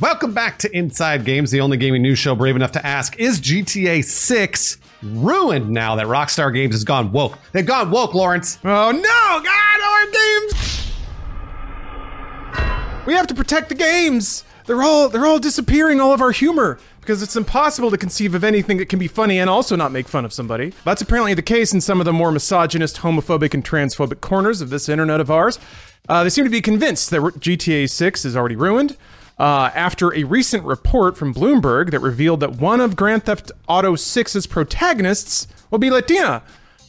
Welcome back to Inside Games, the only gaming news show brave enough to ask Is GTA 6 ruined now that Rockstar Games has gone woke? They've gone woke, Lawrence. Oh no, God, our games! We have to protect the games. They're all they're all disappearing all of our humor because it's impossible to conceive of anything that can be funny and also not make fun of somebody. That's apparently the case in some of the more misogynist, homophobic, and transphobic corners of this internet of ours. Uh, they seem to be convinced that GTA 6 is already ruined. Uh, after a recent report from Bloomberg that revealed that one of Grand Theft Auto 6's protagonists will be Latina.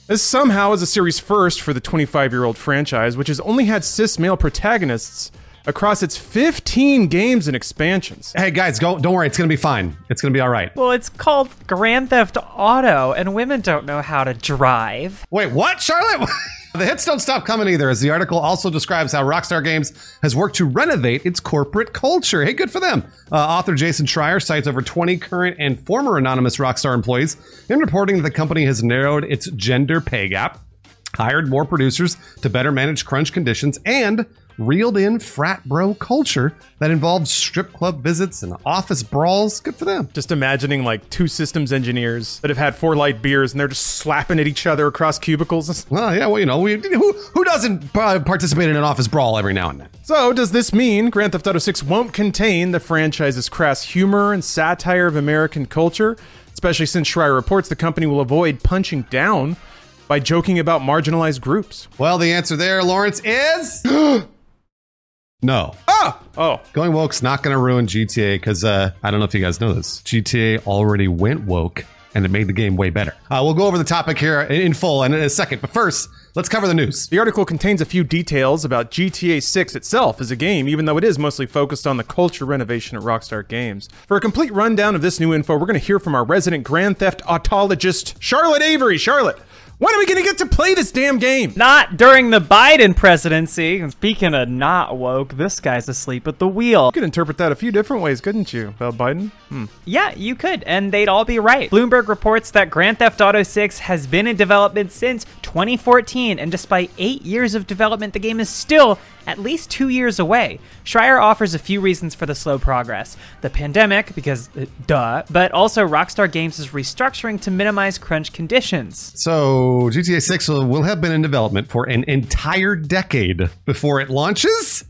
This somehow is a series first for the 25 year old franchise, which has only had cis male protagonists across its 15 games and expansions. Hey, guys, go, don't worry. It's going to be fine. It's going to be all right. Well, it's called Grand Theft Auto, and women don't know how to drive. Wait, what, Charlotte? The hits don't stop coming either, as the article also describes how Rockstar Games has worked to renovate its corporate culture. Hey, good for them. Uh, author Jason Schreier cites over 20 current and former anonymous Rockstar employees in reporting that the company has narrowed its gender pay gap, hired more producers to better manage crunch conditions, and reeled in frat bro culture that involves strip club visits and office brawls. Good for them. Just imagining like two systems engineers that have had four light beers and they're just slapping at each other across cubicles. Well, yeah, well, you know, we, who, who doesn't uh, participate in an office brawl every now and then? So, does this mean Grand Theft Auto 6 won't contain the franchise's crass humor and satire of American culture? Especially since Schreier reports the company will avoid punching down by joking about marginalized groups. Well, the answer there, Lawrence, is. No. Ah! Oh. Going woke's not going to ruin GTA because uh, I don't know if you guys know this. GTA already went woke and it made the game way better. Uh, we'll go over the topic here in full in a second, but first, let's cover the news. The article contains a few details about GTA 6 itself as a game, even though it is mostly focused on the culture renovation at Rockstar Games. For a complete rundown of this new info, we're going to hear from our resident Grand Theft Autologist, Charlotte Avery. Charlotte, when are we going to get to play this damn game? Not during the Biden presidency. And speaking of not woke, this guy's asleep at the wheel. You could interpret that a few different ways, couldn't you, about Biden? Hmm. Yeah, you could, and they'd all be right. Bloomberg reports that Grand Theft Auto 6 has been in development since 2014, and despite eight years of development, the game is still at least two years away. Schreier offers a few reasons for the slow progress the pandemic, because uh, duh, but also Rockstar Games is restructuring to minimize crunch conditions. So, GTA 6 will, have been in development for an entire decade before it launches?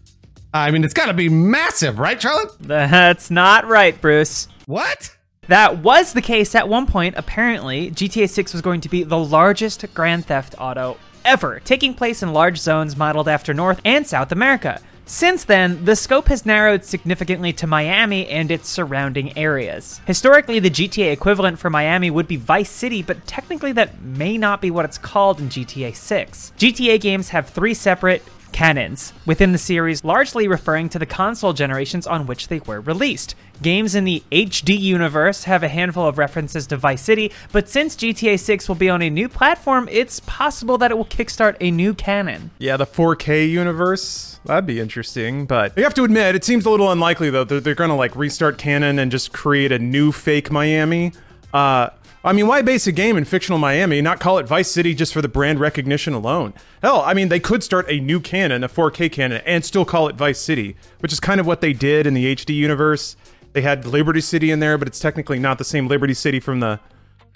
I mean, it's got to be massive, right, Charlotte? That's not right, Bruce. What? That was the case at one point. Apparently, GTA 6 was going to be the largest Grand Theft Auto ever, taking place in large zones modeled after North and South America. Since then, the scope has narrowed significantly to Miami and its surrounding areas. Historically, the GTA equivalent for Miami would be Vice City, but technically that may not be what it's called in GTA 6. GTA games have three separate canons within the series, largely referring to the console generations on which they were released. Games in the HD universe have a handful of references to Vice City, but since GTA 6 will be on a new platform, it's possible that it will kickstart a new canon. Yeah, the 4K universe. That'd be interesting, but you have to admit, it seems a little unlikely though. They're, they're gonna like restart canon and just create a new fake Miami. Uh, I mean, why base a game in fictional Miami, not call it Vice City just for the brand recognition alone? Hell, I mean, they could start a new canon, a 4K canon, and still call it Vice City, which is kind of what they did in the HD universe. They had Liberty City in there, but it's technically not the same Liberty City from the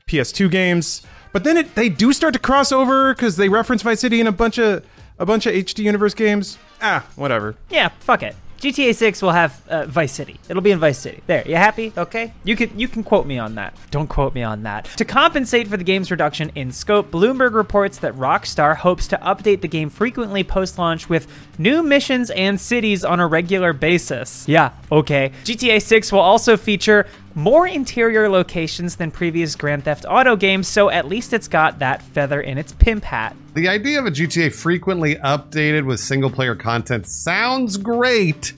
PS2 games. But then it, they do start to cross over because they reference Vice City in a bunch of a bunch of HD universe games. Ah, whatever. Yeah, fuck it. GTA 6 will have uh, Vice City. It'll be in Vice City. There, you happy? Okay. You can you can quote me on that. Don't quote me on that. To compensate for the game's reduction in scope, Bloomberg reports that Rockstar hopes to update the game frequently post-launch with new missions and cities on a regular basis. Yeah, okay. GTA 6 will also feature more interior locations than previous Grand Theft Auto games, so at least it's got that feather in its pimp hat. The idea of a GTA frequently updated with single player content sounds great,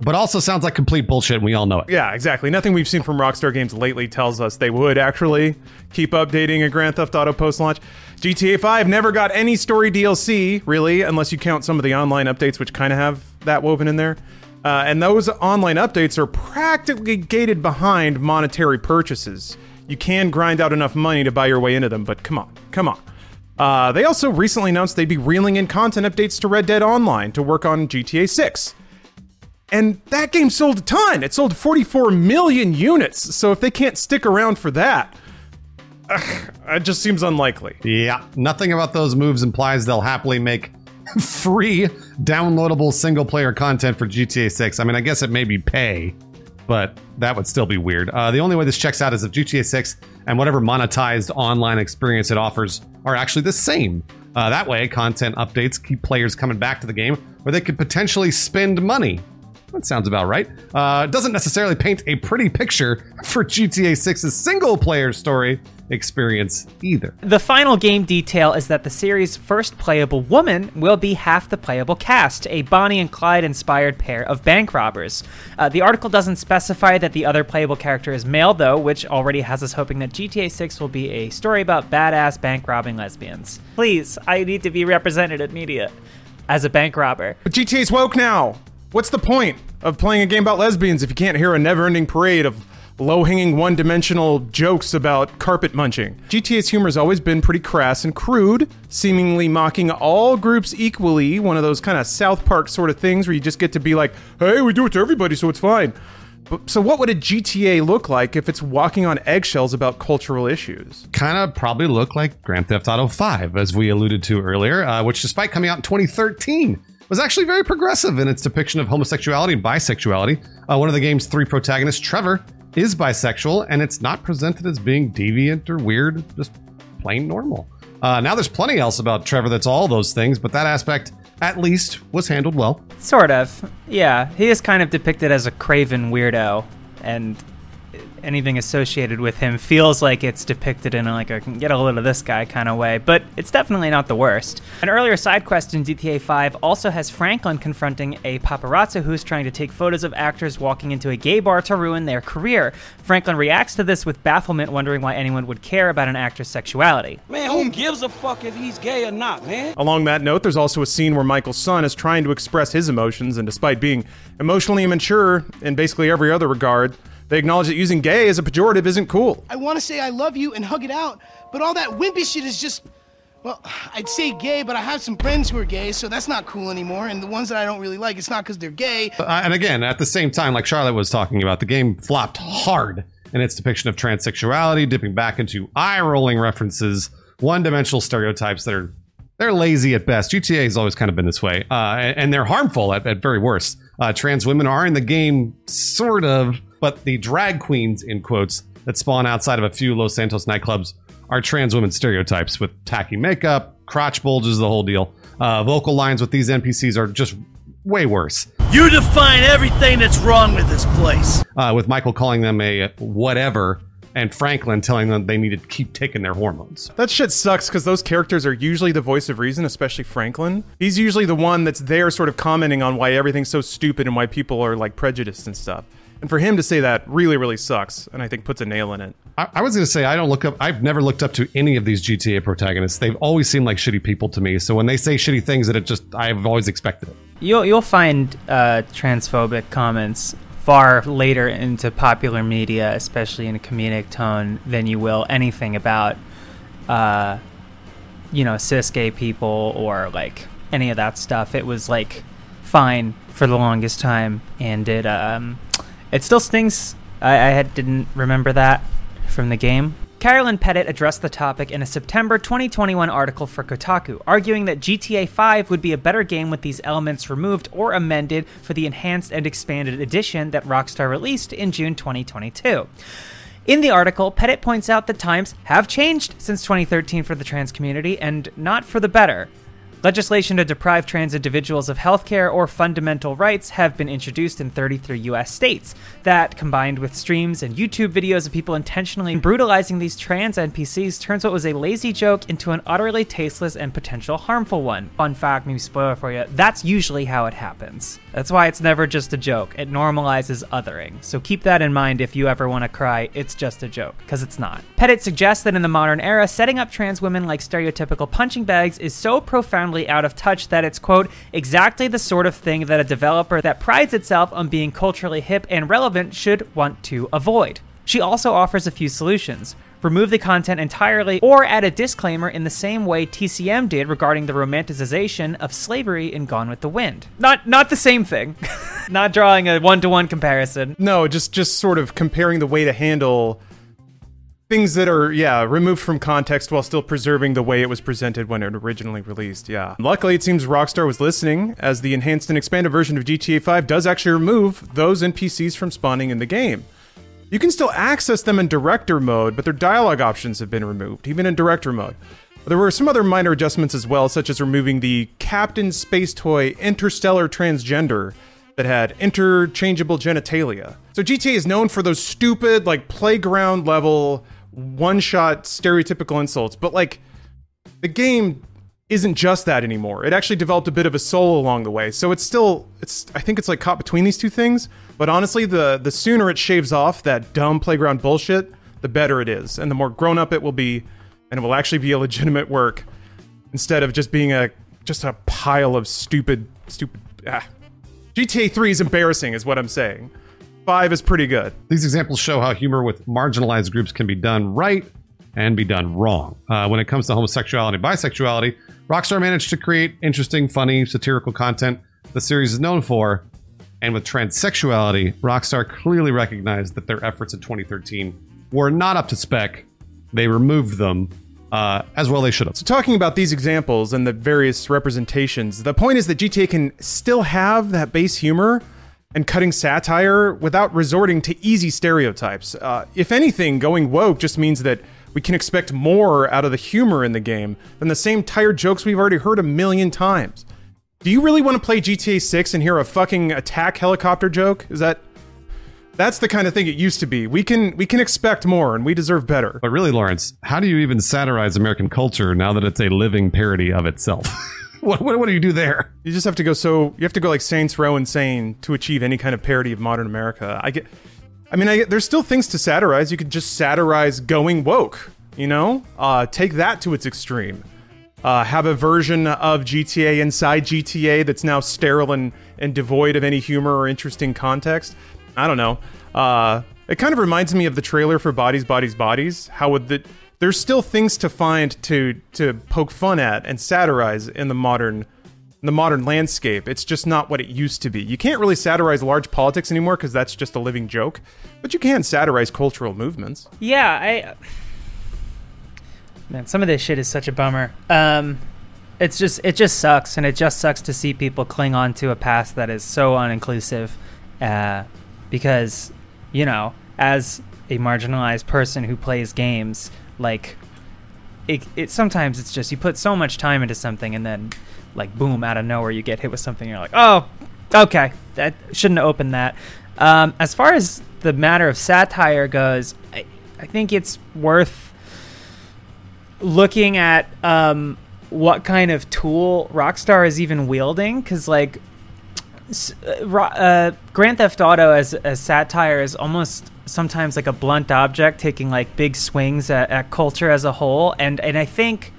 but also sounds like complete bullshit, and we all know it. Yeah, exactly. Nothing we've seen from Rockstar Games lately tells us they would actually keep updating a Grand Theft Auto post launch. GTA 5 never got any story DLC, really, unless you count some of the online updates, which kind of have that woven in there. Uh, and those online updates are practically gated behind monetary purchases. You can grind out enough money to buy your way into them, but come on, come on. Uh, they also recently announced they'd be reeling in content updates to Red Dead Online to work on GTA 6. And that game sold a ton. It sold 44 million units. So if they can't stick around for that, ugh, it just seems unlikely. Yeah, nothing about those moves implies they'll happily make free downloadable single player content for GTA 6. I mean, I guess it may be pay, but that would still be weird. Uh, the only way this checks out is if GTA 6 and whatever monetized online experience it offers are actually the same. Uh, that way, content updates keep players coming back to the game where they could potentially spend money. That sounds about right. Uh, doesn't necessarily paint a pretty picture for GTA 6's single player story experience either. The final game detail is that the series' first playable woman will be half the playable cast, a Bonnie and Clyde inspired pair of bank robbers. Uh, the article doesn't specify that the other playable character is male, though, which already has us hoping that GTA 6 will be a story about badass bank robbing lesbians. Please, I need to be represented at media as a bank robber. But GTA's woke now. What's the point of playing a game about lesbians if you can't hear a never ending parade of low hanging one dimensional jokes about carpet munching? GTA's humor has always been pretty crass and crude, seemingly mocking all groups equally, one of those kind of South Park sort of things where you just get to be like, hey, we do it to everybody, so it's fine. So, what would a GTA look like if it's walking on eggshells about cultural issues? Kind of probably look like Grand Theft Auto 5, as we alluded to earlier, uh, which, despite coming out in 2013, was actually very progressive in its depiction of homosexuality and bisexuality. Uh, one of the game's three protagonists, Trevor, is bisexual, and it's not presented as being deviant or weird, just plain normal. Uh, now, there's plenty else about Trevor that's all those things, but that aspect, at least, was handled well. Sort of. Yeah, he is kind of depicted as a craven weirdo, and anything associated with him feels like it's depicted in a, like a can get a load of this guy kind of way, but it's definitely not the worst. An earlier side quest in GTA 5 also has Franklin confronting a paparazzo who's trying to take photos of actors walking into a gay bar to ruin their career. Franklin reacts to this with bafflement, wondering why anyone would care about an actor's sexuality. Man, who gives a fuck if he's gay or not, man? Along that note, there's also a scene where Michael's son is trying to express his emotions, and despite being emotionally immature in basically every other regard, they acknowledge that using gay as a pejorative isn't cool. I want to say I love you and hug it out, but all that wimpy shit is just. Well, I'd say gay, but I have some friends who are gay, so that's not cool anymore. And the ones that I don't really like, it's not because they're gay. Uh, and again, at the same time, like Charlotte was talking about, the game flopped hard in its depiction of transsexuality, dipping back into eye-rolling references, one-dimensional stereotypes that are they're lazy at best. GTA has always kind of been this way, uh, and, and they're harmful at, at very worst. Uh, trans women are in the game, sort of, but the drag queens, in quotes, that spawn outside of a few Los Santos nightclubs are trans women stereotypes with tacky makeup, crotch bulges, the whole deal. Uh, vocal lines with these NPCs are just way worse. You define everything that's wrong with this place. Uh, with Michael calling them a whatever and Franklin telling them they need to keep taking their hormones. That shit sucks because those characters are usually the voice of reason, especially Franklin. He's usually the one that's there sort of commenting on why everything's so stupid and why people are like prejudiced and stuff. And for him to say that really, really sucks, and I think puts a nail in it. I, I was going to say I don't look up. I've never looked up to any of these GTA protagonists. They've always seemed like shitty people to me. So when they say shitty things, that it just I've always expected it. You'll you'll find uh, transphobic comments far later into popular media, especially in a comedic tone, than you will anything about, uh, you know, cis gay people or like any of that stuff. It was like fine for the longest time, and it um, it still stings. I, I didn't remember that from the game. Carolyn Petit addressed the topic in a September 2021 article for Kotaku, arguing that GTA 5 would be a better game with these elements removed or amended for the enhanced and expanded edition that Rockstar released in June 2022. In the article, Petit points out that times have changed since 2013 for the trans community, and not for the better. Legislation to deprive trans individuals of healthcare or fundamental rights have been introduced in 33 US states. That, combined with streams and YouTube videos of people intentionally brutalizing these trans NPCs, turns what was a lazy joke into an utterly tasteless and potential harmful one. Fun fact, maybe spoiler for you, that's usually how it happens. That's why it's never just a joke. It normalizes othering. So keep that in mind if you ever want to cry, it's just a joke, because it's not. Petit suggests that in the modern era, setting up trans women like stereotypical punching bags is so profoundly out of touch that it's, quote, exactly the sort of thing that a developer that prides itself on being culturally hip and relevant should want to avoid. She also offers a few solutions. remove the content entirely, or add a disclaimer in the same way TCM did regarding the romanticization of slavery in Gone with the Wind. Not not the same thing. not drawing a one-to-one comparison. No, just just sort of comparing the way to handle things that are yeah removed from context while still preserving the way it was presented when it originally released yeah. Luckily it seems rockstar was listening as the enhanced and expanded version of gta 5 does actually remove those npcs from spawning in the game. You can still access them in director mode but their dialogue options have been removed even in director mode. There were some other minor adjustments as well such as removing the captain space toy interstellar transgender that had interchangeable genitalia. So GTA is known for those stupid, like playground level, one shot stereotypical insults, but like the game isn't just that anymore. It actually developed a bit of a soul along the way. So it's still it's I think it's like caught between these two things, but honestly the the sooner it shaves off that dumb playground bullshit, the better it is and the more grown up it will be and it will actually be a legitimate work instead of just being a just a pile of stupid stupid ah, GTA 3 is embarrassing, is what I'm saying. 5 is pretty good. These examples show how humor with marginalized groups can be done right and be done wrong. Uh, when it comes to homosexuality and bisexuality, Rockstar managed to create interesting, funny, satirical content the series is known for. And with transsexuality, Rockstar clearly recognized that their efforts in 2013 were not up to spec. They removed them uh, as well they should have. So, talking about these examples and the various representations, the point is that GTA can still have that base humor and cutting satire without resorting to easy stereotypes. Uh, if anything, going woke just means that we can expect more out of the humor in the game than the same tired jokes we've already heard a million times. Do you really want to play GTA 6 and hear a fucking attack helicopter joke? Is that that's the kind of thing it used to be. We can we can expect more, and we deserve better. But really, Lawrence, how do you even satirize American culture now that it's a living parody of itself? what, what, what do you do there? You just have to go so you have to go like Saints Row insane to achieve any kind of parody of modern America. I get. I mean, I get, there's still things to satirize. You could just satirize going woke. You know, uh, take that to its extreme. Uh, have a version of GTA inside GTA that's now sterile and, and devoid of any humor or interesting context. I don't know. Uh, it kind of reminds me of the trailer for Bodies, Bodies, Bodies. How would the there's still things to find to to poke fun at and satirize in the modern in the modern landscape. It's just not what it used to be. You can't really satirize large politics anymore because that's just a living joke. But you can satirize cultural movements. Yeah, I man, some of this shit is such a bummer. Um, it's just it just sucks, and it just sucks to see people cling on to a past that is so uninclusive. Uh, because you know as a marginalized person who plays games like it, it sometimes it's just you put so much time into something and then like boom out of nowhere you get hit with something you're like oh okay that shouldn't have opened that. Um, as far as the matter of satire goes i, I think it's worth looking at um, what kind of tool rockstar is even wielding because like uh, uh, Grand Theft Auto as as satire is almost sometimes like a blunt object, taking like big swings at, at culture as a whole, and and I think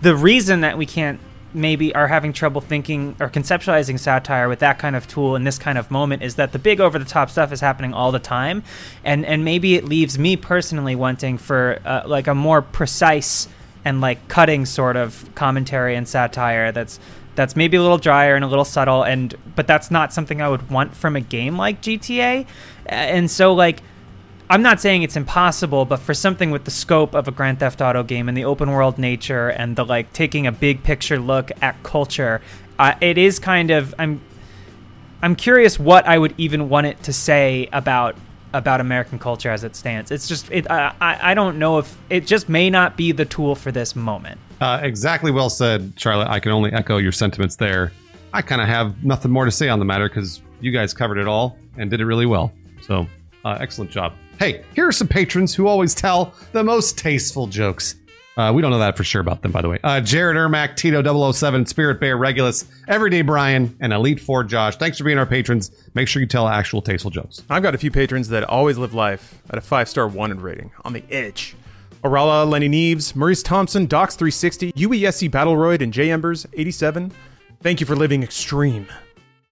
the reason that we can't maybe are having trouble thinking or conceptualizing satire with that kind of tool in this kind of moment is that the big over the top stuff is happening all the time. And and maybe it leaves me personally wanting for uh, like a more precise and like cutting sort of commentary and satire that's that's maybe a little drier and a little subtle and but that's not something I would want from a game like GTA. And so like I'm not saying it's impossible, but for something with the scope of a Grand Theft Auto game and the open world nature and the like taking a big picture look at culture, uh, it is kind of I'm I'm curious what I would even want it to say about about American culture as it stands. It's just it, I I don't know if it just may not be the tool for this moment. Uh, exactly well said, Charlotte. I can only echo your sentiments there. I kind of have nothing more to say on the matter because you guys covered it all and did it really well. So, uh, excellent job. Hey, here are some patrons who always tell the most tasteful jokes. Uh, we don't know that for sure about them, by the way. Uh, Jared Ermac, Tito 007, Spirit Bear, Regulus, Everyday Brian, and Elite Four Josh. Thanks for being our patrons. Make sure you tell actual tasteful jokes. I've got a few patrons that always live life at a five star wanted rating on the edge. Orala, Lenny Neves, Maurice Thompson, Docs360, UESC Battleroid, and J Embers 87. Thank you for living extreme.